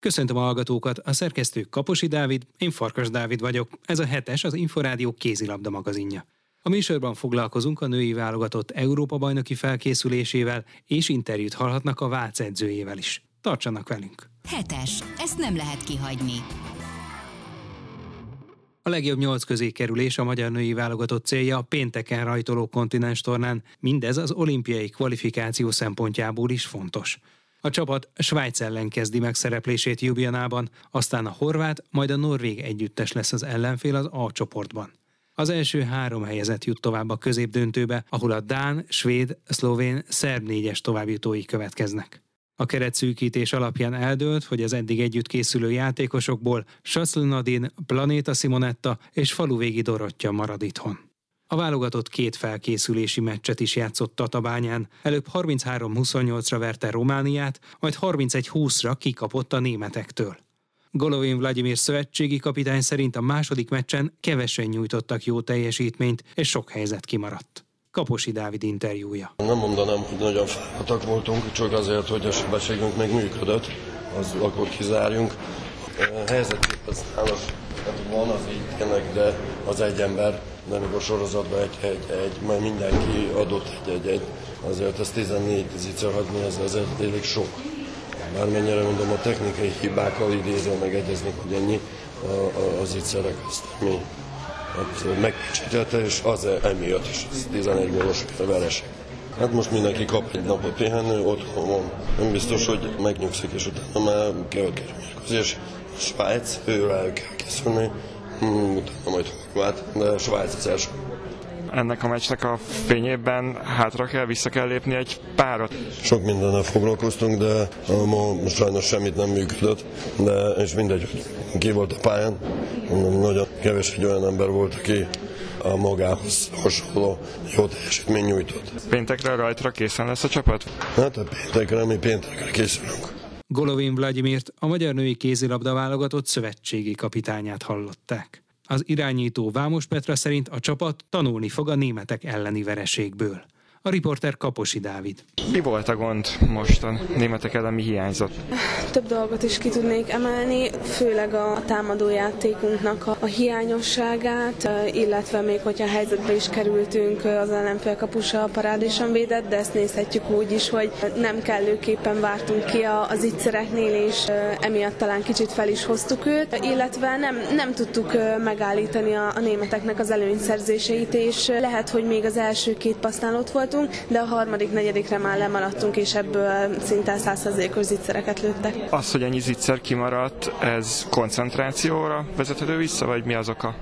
Köszöntöm a hallgatókat, a szerkesztő Kaposi Dávid, én Farkas Dávid vagyok, ez a hetes az Inforádió kézilabda magazinja. A műsorban foglalkozunk a női válogatott Európa-bajnoki felkészülésével, és interjút hallhatnak a Vác edzőjével is. Tartsanak velünk! Hetes, ezt nem lehet kihagyni. A legjobb nyolc közé kerülés a magyar női válogatott célja a pénteken rajtoló kontinens tornán, mindez az olimpiai kvalifikáció szempontjából is fontos. A csapat Svájc ellen kezdi meg szereplését Ljubljanában, aztán a horvát, majd a norvég együttes lesz az ellenfél az A csoportban. Az első három helyezett jut tovább a középdöntőbe, ahol a Dán, Svéd, Szlovén, Szerb négyes továbbjutói következnek. A keretszűkítés alapján eldőlt, hogy az eddig együtt készülő játékosokból Sasszl Nadine, Planéta Simonetta és Faluvégi Dorottya marad itthon. A válogatott két felkészülési meccset is játszott Tatabányán, előbb 33-28-ra verte Romániát, majd 31-20-ra kikapott a németektől. Golovin Vladimir szövetségi kapitány szerint a második meccsen kevesen nyújtottak jó teljesítményt, és sok helyzet kimaradt. Kaposi Dávid interjúja. Nem mondanám, hogy nagyon fáradtak voltunk, csak azért, hogy a sebességünk még működött, az akkor kizárjunk. A helyzet az nálas, hát van az így tényleg, de az egy ember, de amikor sorozatban egy, egy, egy, majd mindenki adott egy-egy, azért ez 14 zicsar hagyni, ez azért elég sok. Bármennyire mondom, a technikai hibákkal idézve megegyezni, hogy ennyi az zicserek, azt mi hát megkicsinyítette, és az emiatt is, az 11 gólos vereség. Hát most mindenki kap egy napot pihenni, otthon van. Nem biztos, hogy megnyugszik, és utána már kell mérkőzés. Svájc, őre el kell készülni, utána majd Horvát, de Svájc az első ennek a meccsnek a fényében hátra kell, vissza kell lépni egy párat. Sok mindennel foglalkoztunk, de ma sajnos semmit nem működött, de és mindegy, ki volt a pályán. Nagyon kevés egy olyan ember volt, aki a magához hasonló jó teljesítmény nyújtott. Péntekre rajtra készen lesz a csapat? Hát a péntekre, mi péntekre készülünk. Golovin Vladimirt, a magyar női kézilabda válogatott szövetségi kapitányát hallották. Az irányító Vámos Petra szerint a csapat tanulni fog a németek elleni vereségből. A riporter Kaposi Dávid. Mi volt a gond most a németek ellen, mi hiányzott? Több dolgot is ki tudnék emelni, főleg a támadójátékunknak a, a hiányosságát, illetve még hogyha a helyzetbe is kerültünk, az ellenfél kapusa parádésan védett, de ezt nézhetjük úgy is, hogy nem kellőképpen vártunk ki az ittszereknél, és emiatt talán kicsit fel is hoztuk őt, illetve nem, nem tudtuk megállítani a, a németeknek az előnyszerzéseit, és lehet, hogy még az első két passznál ott voltunk, voltunk, de a harmadik, negyedikre már lemaradtunk, és ebből szinte százszerzékos zicsereket lőttek. Az, hogy ennyi zicser kimaradt, ez koncentrációra vezethető vissza, vagy mi az oka?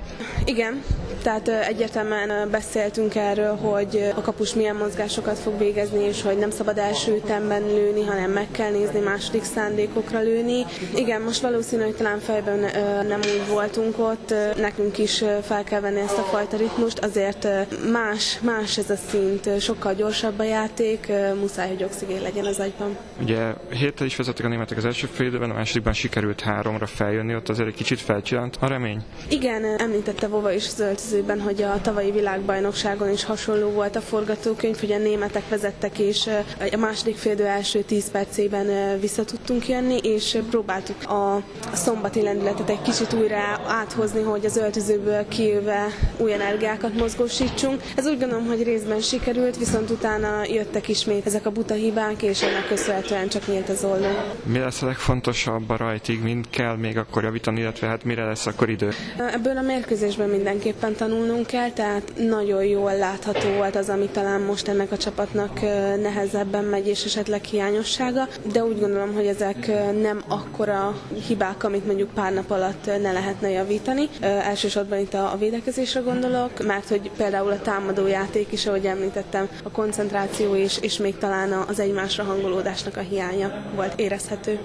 Igen, tehát egyértelműen beszéltünk erről, hogy a kapus milyen mozgásokat fog végezni, és hogy nem szabad első ütemben lőni, hanem meg kell nézni második szándékokra lőni. Igen, most valószínű, hogy talán fejben nem úgy voltunk ott, nekünk is fel kell venni ezt a fajta ritmust, azért más, más ez a szint, sokkal gyorsabb a játék, muszáj, hogy oxigén legyen az agyban. Ugye héttel is vezettek a németek az első fél időben, a másodikban sikerült háromra feljönni, ott azért egy kicsit felcsillant a remény. Igen, említette Vova is az öltözőben, hogy a tavalyi világbajnokságon is hasonló volt a forgatókönyv, hogy a németek vezettek, és a második fél idő első 10 percében vissza tudtunk jönni, és próbáltuk a szombati lendületet egy kicsit újra áthozni, hogy az öltözőből kijöve új energiákat mozgósítsunk. Ez úgy gondolom, hogy részben sikerült, viszont utána jöttek ismét ezek a buta hibák, és ennek köszönhetően csak nyílt az olló. Mi lesz a legfontosabb a rajtig, mind kell még akkor javítani, illetve hát mire lesz akkor idő? Ebből a mérkőzésben mindenképpen tanulnunk kell, tehát nagyon jól látható volt az, ami talán most ennek a csapatnak nehezebben megy, és esetleg hiányossága, de úgy gondolom, hogy ezek nem akkora hibák, amit mondjuk pár nap alatt ne lehetne javítani. Elsősorban itt a védekezésre gondolok, mert hogy például a támadó játék is, ahogy említettem, a koncentráció és, és még talán az egymásra hangolódásnak a hiánya volt érezhető.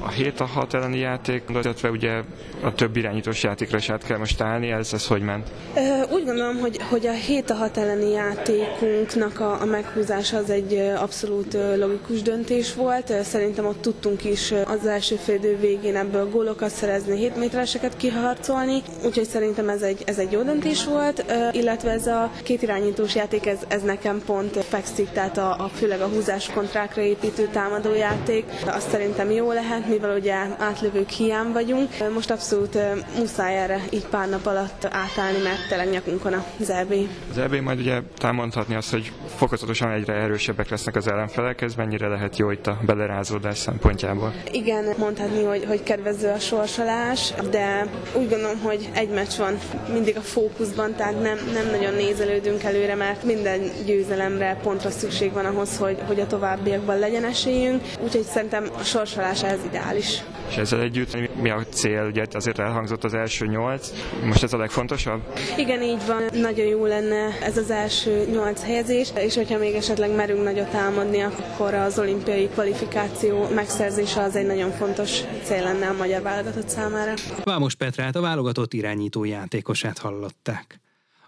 A 7 a 6 elleni játék, illetve ugye a több irányítós játékra is át kell most állni, ez, ez hogy ment? Úgy gondolom, hogy, hogy a 7 a 6 elleni játékunknak a, a meghúzása az egy abszolút logikus döntés volt. Szerintem ott tudtunk is az első félidő végén ebből gólokat szerezni, 7 métereseket kiharcolni, úgyhogy szerintem ez egy, ez egy jó döntés volt, illetve ez a két irányítós játék, ez, ez nekem pont fekszik, tehát a, a főleg a húzás kontrákra építő támadójáték. Azt szerintem jó lehet, mivel ugye átlövők hiány vagyunk. Most abszolút muszáj erre így pár nap alatt átállni, mert tele nyakunkon az EB. Az EB majd ugye támadhatni azt, hogy fokozatosan egyre erősebbek lesznek az ellenfelek, ez mennyire lehet jó itt a belerázódás szempontjából? Igen, mondhatni, hogy, hogy kedvező a sorsolás, de úgy gondolom, hogy egy meccs van mindig a fókuszban, tehát nem, nem nagyon nézelődünk előre, mert minden győzelemre pontra szükség van ahhoz, hogy, hogy a továbbiakban legyen esélyünk, úgyhogy szerintem a sorsolás ez ideális. És ezzel együtt mi a cél? Ugye azért elhangzott az első nyolc, most ez a legfontosabb? Igen, így van. Nagyon jó lenne ez az első nyolc helyezés, és hogyha még esetleg merünk nagyot támadni, akkor az olimpiai kvalifikáció megszerzése az egy nagyon fontos cél lenne a magyar válogatott számára. Vámos Petrát a válogatott irányító játékosát hallották.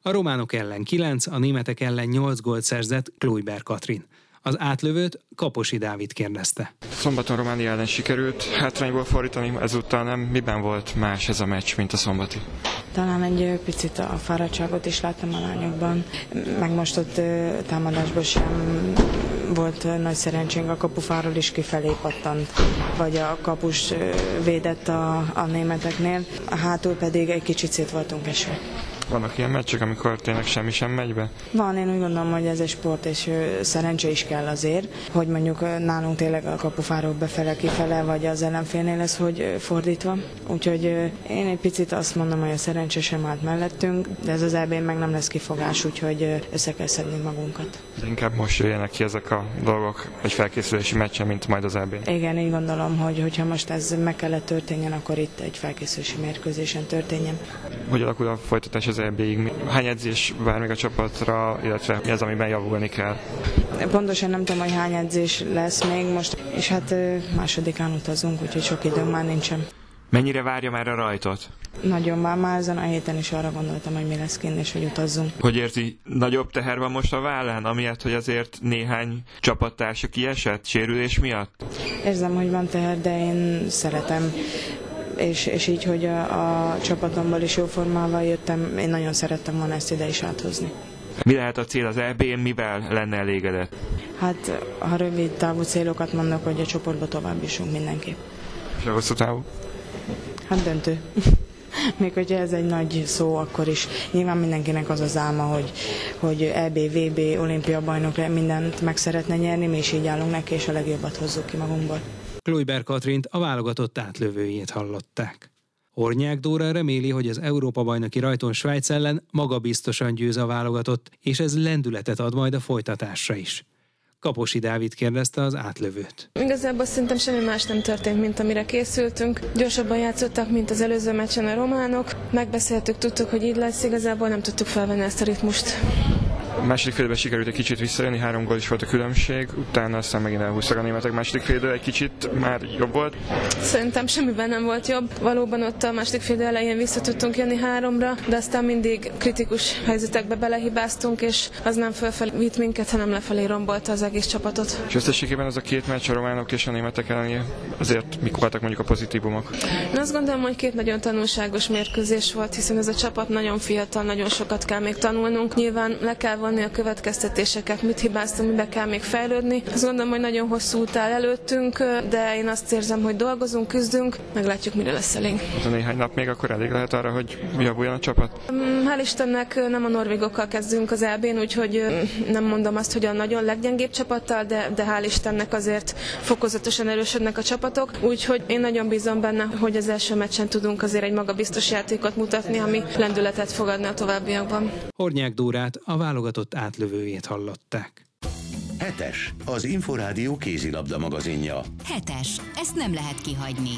A románok ellen 9, a németek ellen 8 gólt szerzett Kluiber Katrin. Az átlövőt Kaposi Dávid kérdezte. Szombaton Románia ellen sikerült hátrányból fordítani, ezúttal nem. Miben volt más ez a meccs, mint a szombati? Talán egy picit a fáradtságot is láttam a lányokban, meg most ott támadásban sem volt nagy szerencsénk, a kapufáról is kifelé pattant, vagy a kapus védett a, a németeknél, a hátul pedig egy kicsit szét voltunk esve. Vannak ilyen meccsek, amikor tényleg semmi sem megy be? Van, én úgy gondolom, hogy ez egy sport, és szerencse is kell azért, hogy mondjuk nálunk tényleg a kapufáról befele, kifele, vagy az ellenfélnél lesz, hogy fordítva. Úgyhogy én egy picit azt mondom, hogy a szerencse sem állt mellettünk, de ez az eb meg nem lesz kifogás, úgyhogy össze kell szedni magunkat. De inkább most jöjjenek ki ezek a dolgok egy felkészülési meccsen, mint majd az eb Igen, így gondolom, hogy hogyha most ez meg kellett történjen, akkor itt egy felkészülési mérkőzésen történjen. Hogy alakul a folytatás az EB-ig? Hány edzés vár még a csapatra, illetve mi az, amiben javulni kell? Pontosan nem tudom, hogy hány edzés lesz még most, és hát másodikán utazunk, úgyhogy sok időnk már nincsen. Mennyire várja már a rajtot? Nagyon már, már ezen a héten is arra gondoltam, hogy mi lesz kint, és hogy utazzunk. Hogy érzi, nagyobb teher van most a vállán, amiatt, hogy azért néhány csapattársa kiesett sérülés miatt? Érzem, hogy van teher, de én szeretem és, és így, hogy a, a csapatomból is jó formával jöttem, én nagyon szerettem volna ezt ide is áthozni. Mi lehet a cél az EB-n, mivel lenne elégedett? Hát, ha rövid távú célokat mondok, hogy a csoportba tovább jussunk mindenki. És a hosszú távú? Hát döntő. Még hogyha ez egy nagy szó, akkor is nyilván mindenkinek az az álma, hogy, hogy EB, VB, olimpia bajnok mindent meg szeretne nyerni, mi is így állunk neki, és a legjobbat hozzuk ki magunkból. Kluiber Katrint a válogatott átlövőjét hallották. Hornyák Dóra reméli, hogy az Európa-bajnoki rajton Svájc ellen magabiztosan győz a válogatott, és ez lendületet ad majd a folytatásra is. Kaposi Dávid kérdezte az átlövőt. Igazából szerintem semmi más nem történt, mint amire készültünk. Gyorsabban játszottak, mint az előző meccsen a románok. Megbeszéltük, tudtuk, hogy így lesz, igazából nem tudtuk felvenni ezt a ritmust. A második félben sikerült egy kicsit visszajönni, három gól is volt a különbség, utána aztán megint elhúztak a németek második félben, egy kicsit már jobb volt. Szerintem semmiben nem volt jobb. Valóban ott a második fél elején vissza tudtunk jönni háromra, de aztán mindig kritikus helyzetekbe belehibáztunk, és az nem fölfelé vitt minket, hanem lefelé rombolta az egész csapatot. És összességében az a két meccs a románok és a németek elleni, azért mik voltak mondjuk a pozitívumok? Én azt gondolom, hogy két nagyon tanulságos mérkőzés volt, hiszen ez a csapat nagyon fiatal, nagyon sokat kell még tanulnunk. Nyilván le kell levonni a következtetéseket, mit hibáztunk, mibe kell még fejlődni. Azt gondolom, hogy nagyon hosszú út áll előttünk, de én azt érzem, hogy dolgozunk, küzdünk, meglátjuk, mire lesz elég. Ez a néhány nap még akkor elég lehet arra, hogy javuljon a csapat? Mm, hál' Istennek nem a norvégokkal kezdünk az EB-n, úgyhogy nem mondom azt, hogy a nagyon leggyengébb csapattal, de, de hál' Istennek azért fokozatosan erősödnek a csapatok, úgyhogy én nagyon bízom benne, hogy az első meccsen tudunk azért egy magabiztos játékot mutatni, ami lendületet fogadni a továbbiakban. Hornyák Dórát a válogatott válogatott átlövőjét hallották. Hetes, az Inforádió kézilabda magazinja. Hetes, ezt nem lehet kihagyni.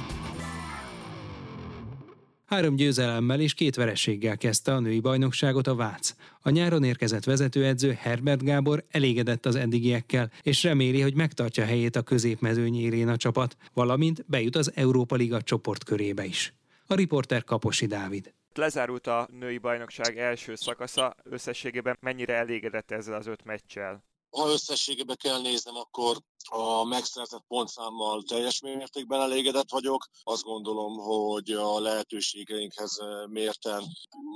Három győzelemmel és két verességgel kezdte a női bajnokságot a Vác. A nyáron érkezett vezetőedző Herbert Gábor elégedett az eddigiekkel, és reméli, hogy megtartja helyét a középmezőny élén a csapat, valamint bejut az Európa Liga csoportkörébe is. A riporter Kaposi Dávid. Lezárult a női bajnokság első szakasza, összességében mennyire elégedett ezzel az öt meccsel? Ha összességében kell néznem, akkor a megszerzett pontszámmal teljes mértékben elégedett vagyok. Azt gondolom, hogy a lehetőségeinkhez mérten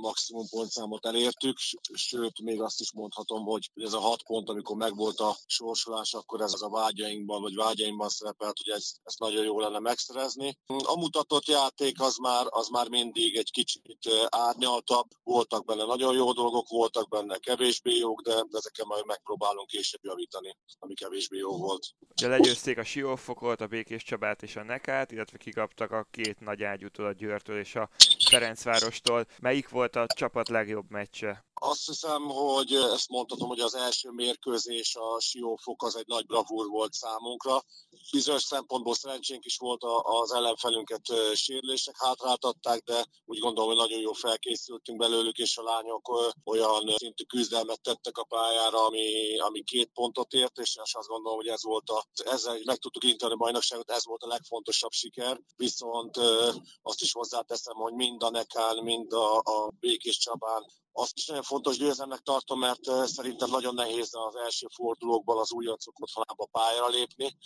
maximum pontszámot elértük, sőt, még azt is mondhatom, hogy ez a hat pont, amikor megvolt a sorsolás, akkor ez az a vágyainkban, vagy vágyainkban szerepelt, hogy ezt, ezt nagyon jó lenne megszerezni. A mutatott játék az már, az már mindig egy kicsit árnyaltabb, voltak benne nagyon jó dolgok, voltak benne kevésbé jók, de ezeken majd megpróbálunk később javítani, ami kevésbé jó volt. Ugye legyőzték a Siófokot, a Békés Csabát és a Nekát, illetve kikaptak a két nagy ágyútól, a Győrtől és a Ferencvárostól. Melyik volt a csapat legjobb meccse? Azt hiszem, hogy ezt mondhatom, hogy az első mérkőzés a Siófok az egy nagy bravúr volt számunkra. Bizonyos szempontból szerencsénk is volt az ellenfelünket sérülések hátráltatták, de úgy gondolom, hogy nagyon jó felkészültünk belőlük, és a lányok olyan szintű küzdelmet tettek a pályára, ami, ami két pontot ért, és azt gondolom, hogy ez volt a, ezzel meg tudtuk inteni a bajnokságot, ez volt a legfontosabb siker. Viszont azt is hozzáteszem, hogy mind a Nekán, mind a, a Békés Csabán azt is nagyon fontos győzelmnek tartom, mert szerintem nagyon nehéz az első fordulókban az újoncok otthonába pályára lépni,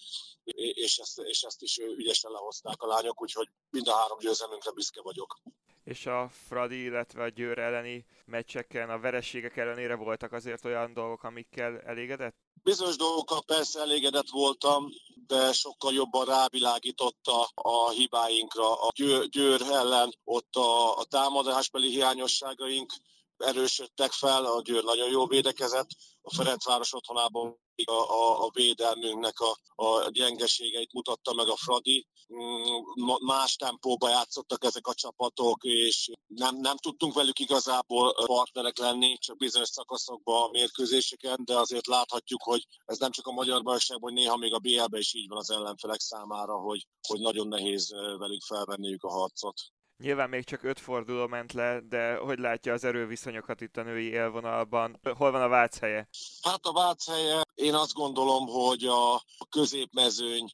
és ezt, és ezt is ügyesen lehozták a lányok, úgyhogy mind a három győzelmünkre büszke vagyok. És a Fradi, illetve a Győr elleni meccseken, a verességek ellenére voltak azért olyan dolgok, amikkel elégedett? Bizonyos dolgokkal persze elégedett voltam, de sokkal jobban rávilágította a hibáinkra. A Győr, ellen ott a, a támadásbeli hiányosságaink erősödtek fel, a Győr nagyon jól védekezett, a Ferencváros otthonában a, a, a védelmünknek a, a gyengeségeit mutatta meg a Fradi. Mm, más tempóba játszottak ezek a csapatok, és nem, nem tudtunk velük igazából partnerek lenni, csak bizonyos szakaszokban a mérkőzéseken, de azért láthatjuk, hogy ez nem csak a magyar bajnokságban, hogy néha még a BL-ben is így van az ellenfelek számára, hogy, hogy nagyon nehéz velük felvenniük a harcot. Nyilván még csak öt forduló ment le, de hogy látja az erőviszonyokat itt a női élvonalban? Hol van a Vác helye? Hát a Vác helye, én azt gondolom, hogy a középmezőny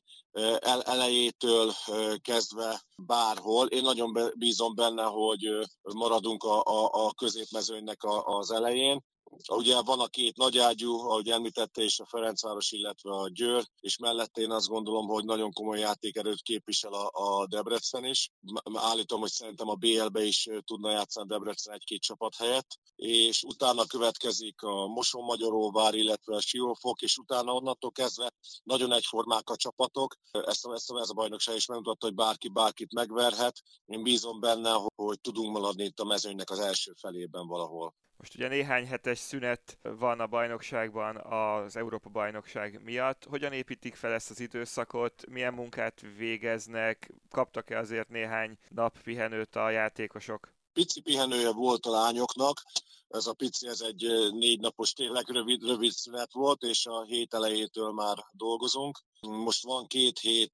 el, elejétől kezdve bárhol. Én nagyon bízom benne, hogy maradunk a, a, a középmezőnynek az elején. Ugye van a két nagyágyú, ahogy említette, és a Ferencváros, illetve a Győr, és mellett én azt gondolom, hogy nagyon komoly játékerőt képvisel a, a Debrecen is. Állítom, hogy szerintem a BL-be is tudna játszani Debrecen egy-két csapat helyett, és utána következik a Moson-Magyaróvár, illetve a Siófok, és utána onnantól kezdve nagyon egyformák a csapatok. Ezt a, ezt a, ez a bajnokság is megmutatta, hogy bárki bárkit megverhet. Én bízom benne, hogy tudunk maradni itt a mezőnynek az első felében valahol. Most ugye néhány hetes szünet van a bajnokságban az Európa bajnokság miatt. Hogyan építik fel ezt az időszakot? Milyen munkát végeznek? Kaptak-e azért néhány nap pihenőt a játékosok? Pici pihenője volt a lányoknak, ez a pici, ez egy négy napos tényleg rövid, rövid szünet volt, és a hét elejétől már dolgozunk. Most van két hét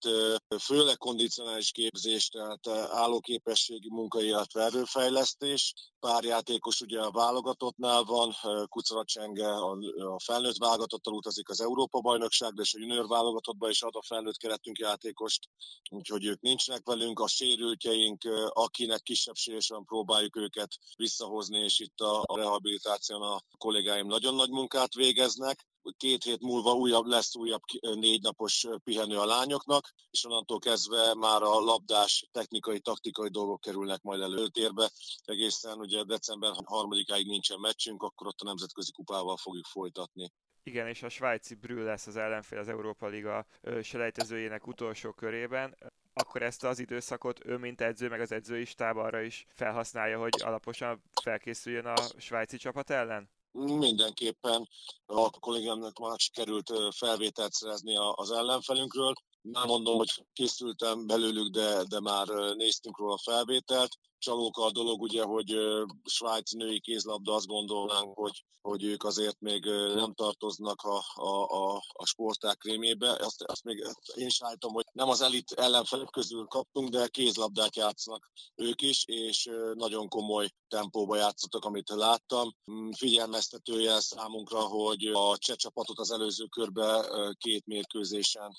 főleg kondicionális képzés, tehát állóképességi munka, illetve erőfejlesztés. Pár játékos ugye a válogatottnál van, Kucala Csenge a felnőtt válogatottal utazik az Európa-bajnokságra, és a junior válogatottban is ad a felnőtt keretünk játékost, úgyhogy ők nincsenek velünk. A sérültjeink, akinek kisebb sérülés van, próbáljuk őket visszahozni, és itt a rehabilitáción a kollégáim nagyon nagy munkát végeznek két hét múlva újabb lesz újabb négy napos pihenő a lányoknak, és onnantól kezdve már a labdás technikai, taktikai dolgok kerülnek majd előtérbe. Egészen ugye december harmadikáig nincsen meccsünk, akkor ott a nemzetközi kupával fogjuk folytatni. Igen, és a svájci Brühl lesz az ellenfél az Európa Liga selejtezőjének utolsó körében akkor ezt az időszakot ő, mint edző, meg az edzői stáb arra is felhasználja, hogy alaposan felkészüljön a svájci csapat ellen? Mindenképpen a kollégámnak már sikerült felvételt szerezni az ellenfelünkről. Nem mondom, hogy készültem belőlük, de, de már néztünk róla a felvételt csalóka a dolog, ugye, hogy Svájc női kézlabda azt gondolnánk, hogy, hogy ők azért még nem tartoznak a, a, a, a sporták krémébe. Azt, azt még én is állítom, hogy nem az elit ellenfelek közül kaptunk, de kézlabdát játszanak ők is, és nagyon komoly tempóba játszottak, amit láttam. Mm, figyelmeztetője számunkra, hogy a cseh csapatot az előző körbe két mérkőzésen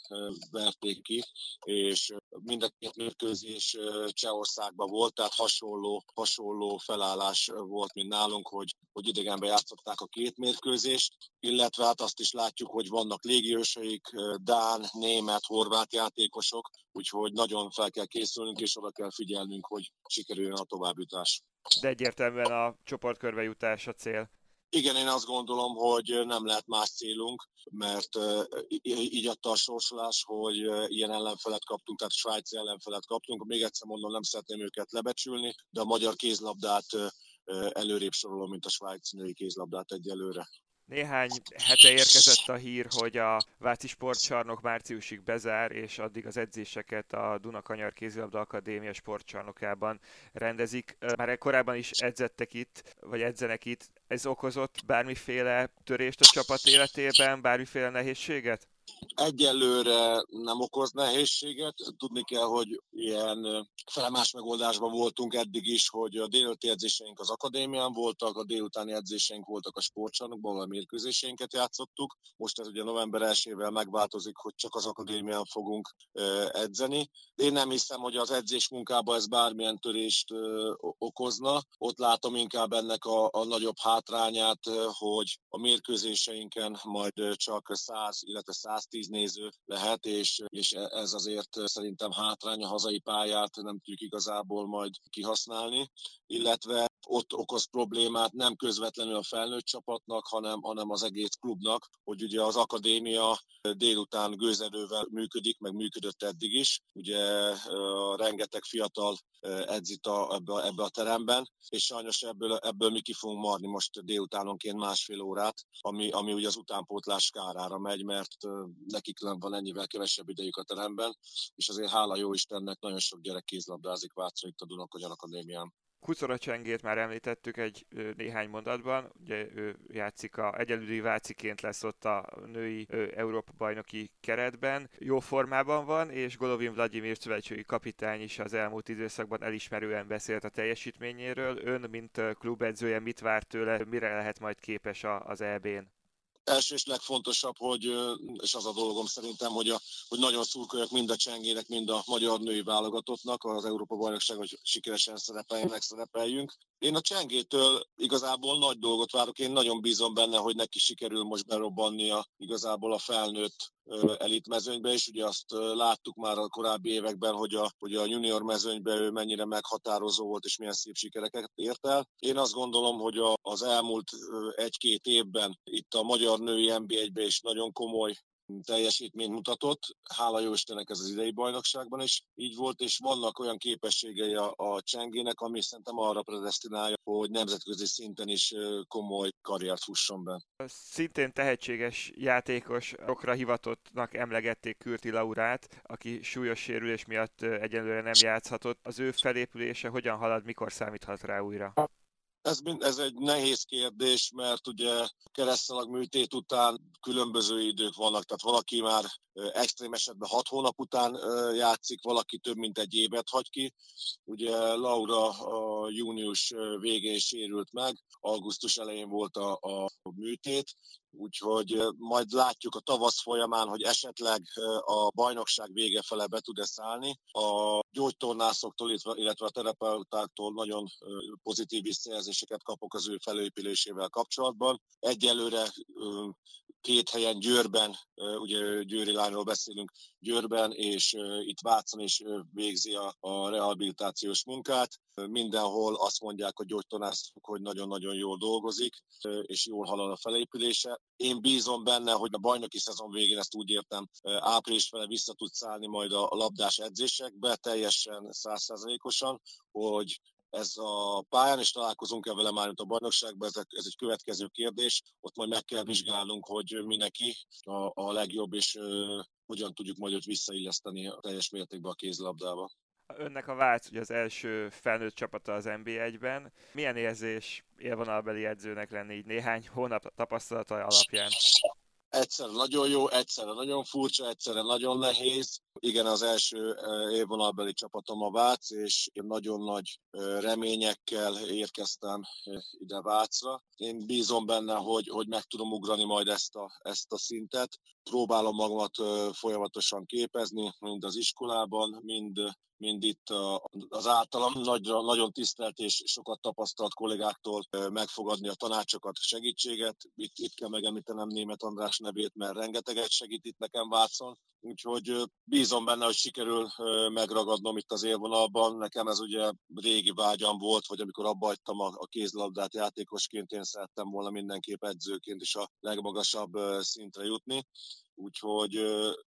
verték ki, és mind a két mérkőzés Csehországban volt, tehát hasonló, hasonló felállás volt, mint nálunk, hogy, hogy idegenben játszották a két mérkőzést, illetve hát azt is látjuk, hogy vannak légiőseik, Dán, Német, Horvát játékosok, úgyhogy nagyon fel kell készülnünk, és oda kell figyelnünk, hogy sikerüljön a továbbjutás. De egyértelműen a csoportkörbe jutás a cél. Igen, én azt gondolom, hogy nem lehet más célunk, mert így adta a sorsolás, hogy ilyen ellenfelet kaptunk, tehát svájci ellenfelet kaptunk. Még egyszer mondom, nem szeretném őket lebecsülni, de a magyar kézlabdát előrébb sorolom, mint a svájci női kézlabdát egyelőre. Néhány hete érkezett a hír, hogy a Váci Sportcsarnok márciusig bezár, és addig az edzéseket a Dunakanyar Kézilabda Akadémia sportcsarnokában rendezik. Már korábban is edzettek itt, vagy edzenek itt. Ez okozott bármiféle törést a csapat életében, bármiféle nehézséget? Egyelőre nem okoz nehézséget. Tudni kell, hogy ilyen felemás megoldásban voltunk eddig is, hogy a délelőtti edzéseink az akadémián voltak, a délutáni edzéseink voltak a sportcsarnokban, a mérkőzéseinket játszottuk. Most ez ugye november 1 megváltozik, hogy csak az akadémián fogunk edzeni. Én nem hiszem, hogy az edzés munkában ez bármilyen törést okozna. Ott látom inkább ennek a, a nagyobb hátrányát, hogy a mérkőzéseinken majd csak 100, illetve 110 néző lehet, és, és ez azért szerintem hátrány a hazai pályát nem tudjuk igazából majd kihasználni, illetve ott okoz problémát nem közvetlenül a felnőtt csapatnak, hanem, hanem az egész klubnak, hogy ugye az akadémia délután gőzerővel működik, meg működött eddig is. Ugye rengeteg fiatal edzit a, ebbe, ebbe a teremben, és sajnos ebből, ebből mi ki fogunk marni most délutánonként másfél órát, ami, ami ugye az utánpótlás kárára megy, mert nekik van ennyivel kevesebb idejük a teremben, és azért hála jó Istennek nagyon sok gyerek kézlabdázik Vácra itt a Dunakogyan Akadémián. Kucora Csengét már említettük egy néhány mondatban, ugye ő játszik a egyelőri Váciként lesz ott a női Európa bajnoki keretben, jó formában van, és Golovin Vladimir szövetségi kapitány is az elmúlt időszakban elismerően beszélt a teljesítményéről. Ön, mint klubedzője, mit vár tőle, mire lehet majd képes az EB-n? Első és legfontosabb, hogy, és az a dolgom szerintem, hogy, a, hogy nagyon szurkoljak mind a csengének, mind a magyar női válogatottnak az Európa Bajnokság, hogy sikeresen szerepeljenek, szerepeljünk. Én a csengétől igazából nagy dolgot várok, én nagyon bízom benne, hogy neki sikerül most berobbannia igazából a felnőtt elit mezőnybe, és ugye azt láttuk már a korábbi években, hogy a, hogy a junior mezőnyben ő mennyire meghatározó volt, és milyen szép sikereket ért el. Én azt gondolom, hogy a, az elmúlt egy-két évben itt a magyar női NB1-ben is nagyon komoly teljesítményt mutatott. Hála jó Istennek ez az idei bajnokságban is így volt, és vannak olyan képességei a, a Csengének, ami szerintem arra predestinálja, hogy nemzetközi szinten is komoly karriert fusson be. Szintén tehetséges játékosokra hivatottnak emlegették Kürti Laurát, aki súlyos sérülés miatt egyelőre nem játszhatott. Az ő felépülése hogyan halad, mikor számíthat rá újra? Ez, ez egy nehéz kérdés, mert ugye keresztalag műtét után különböző idők vannak, tehát valaki már extrém esetben hat hónap után játszik, valaki több mint egy évet hagy ki. Ugye Laura a június végén sérült meg, augusztus elején volt a, a műtét, úgyhogy majd látjuk a tavasz folyamán, hogy esetleg a bajnokság vége fele be tud-e szállni. A gyógytornászoktól, illetve a terapeutáktól nagyon pozitív visszajelzéseket kapok az ő felépülésével kapcsolatban. Egyelőre két helyen Győrben, ugye Győri lányról beszélünk, Győrben és itt Vácon is végzi a, a rehabilitációs munkát. Mindenhol azt mondják a gyógytornászok, hogy nagyon-nagyon jól dolgozik, és jól halad a felépülése. Én bízom benne, hogy a bajnoki szezon végén ezt úgy értem, április fele vissza tud szállni majd a labdás edzésekbe teljesen százszázalékosan, hogy ez a pályán, és találkozunk-e vele már, mint a bajnokságban, ez, ez egy következő kérdés. Ott majd meg kell vizsgálnunk, hogy mi neki a, a legjobb, és uh, hogyan tudjuk majd őt visszailleszteni a teljes mértékben a kézlabdába. Önnek a Vác ugye az első felnőtt csapata az NB1-ben. Milyen érzés élvonalbeli edzőnek lenni így néhány hónap tapasztalata alapján? Egyszerre nagyon jó, egyszerre nagyon furcsa, egyszerre nagyon nehéz Igen, az első évvonalbeli csapatom a Vác, és én nagyon nagy reményekkel érkeztem ide Vácra. Én bízom benne, hogy, hogy meg tudom ugrani majd ezt a, ezt a szintet. Próbálom magamat folyamatosan képezni, mind az iskolában, mind mind itt az általam nagyra, nagyon tisztelt és sokat tapasztalt kollégáktól megfogadni a tanácsokat, segítséget. Itt, itt kell megemlítenem német András nevét, mert rengeteget segít itt nekem Vácon. Úgyhogy bízom benne, hogy sikerül megragadnom itt az élvonalban. Nekem ez ugye régi vágyam volt, hogy amikor abba hagytam a, kézlabdát játékosként, én szerettem volna mindenképp edzőként is a legmagasabb szintre jutni úgyhogy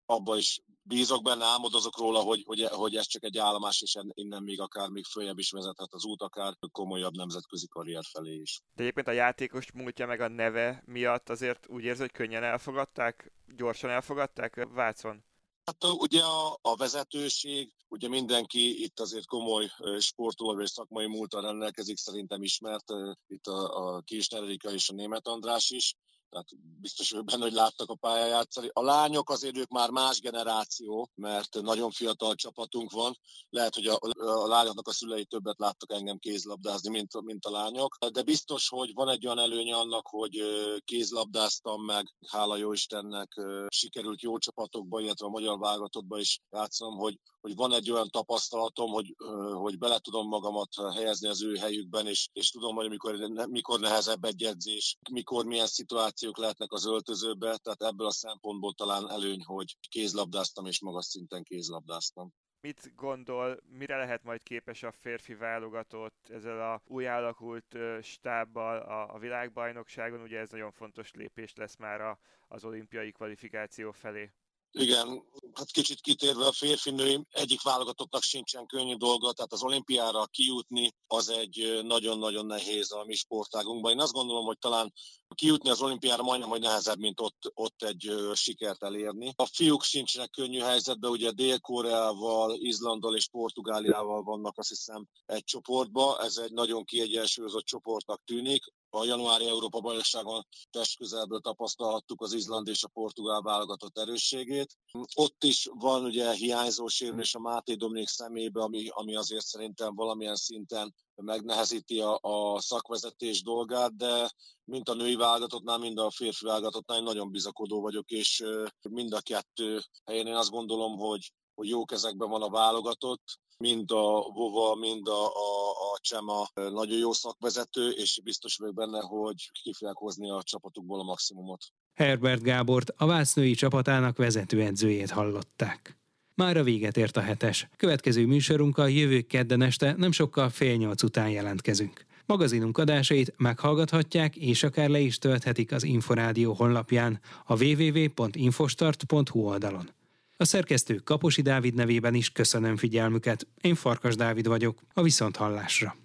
abba is bízok benne, álmodozok róla, hogy, hogy, hogy ez csak egy állomás, és innen még akár még följebb is vezethet az út, akár komolyabb nemzetközi karrier felé is. De egyébként a játékos múltja meg a neve miatt azért úgy érzi, hogy könnyen elfogadták, gyorsan elfogadták Vácon? Hát ugye a, a vezetőség, ugye mindenki itt azért komoly sportoló és szakmai múltal rendelkezik, szerintem ismert, itt a, a Kis Erika és a Német András is, tehát biztos vagyok benne, hogy láttak a pályán játszani. A lányok azért ők már más generáció, mert nagyon fiatal csapatunk van. Lehet, hogy a, a lányoknak a szülei többet láttak engem kézlabdázni, mint, mint a lányok. De biztos, hogy van egy olyan előnye annak, hogy kézlabdáztam meg, hála jó Istennek, sikerült jó csapatokba, illetve a magyar válogatottba is játszom, hogy, hogy van egy olyan tapasztalatom, hogy, hogy bele tudom magamat helyezni az ő helyükben, és, és tudom, hogy mikor, mikor nehezebb egy edzés, mikor milyen szituációk lehetnek az öltözőbe, tehát ebből a szempontból talán előny, hogy kézlabdáztam és magas szinten kézlabdáztam mit gondol, mire lehet majd képes a férfi válogatott ezzel a új alakult stábbal a, a világbajnokságon? Ugye ez nagyon fontos lépés lesz már a, az olimpiai kvalifikáció felé. Igen, hát kicsit kitérve a férfi-női egyik válogatottnak sincsen könnyű dolga, tehát az olimpiára kijutni az egy nagyon-nagyon nehéz a mi sportágunkban. Én azt gondolom, hogy talán kijutni az olimpiára majdnem, hogy nehezebb, mint ott, ott egy sikert elérni. A fiúk sincsenek könnyű helyzetben, ugye Dél-Koreával, Izlandal és Portugáliával vannak azt hiszem egy csoportba. Ez egy nagyon kiegyensúlyozott csoportnak tűnik a januári Európa bajnokságon testközelből tapasztalhattuk az izland és a portugál válogatott erősségét. Ott is van ugye hiányzó sérülés a Máté Dominik szemébe, ami, ami azért szerintem valamilyen szinten megnehezíti a, a szakvezetés dolgát, de mint a női válogatottnál, mind a férfi válogatottnál nagyon bizakodó vagyok, és mind a kettő helyen én azt gondolom, hogy, hogy jó kezekben van a válogatott, mind a Vova, mind a, a, a Csema nagyon jó szakvezető, és biztos vagyok benne, hogy ki fogják hozni a csapatukból a maximumot. Herbert Gábort, a Vásznői csapatának vezetőedzőjét hallották. Már a véget ért a hetes. Következő műsorunkkal jövő kedden este nem sokkal fél nyolc után jelentkezünk. Magazinunk adásait meghallgathatják és akár le is tölthetik az Inforádió honlapján a www.infostart.hu oldalon. A szerkesztő Kaposi Dávid nevében is köszönöm figyelmüket. Én Farkas Dávid vagyok, a Viszonthallásra.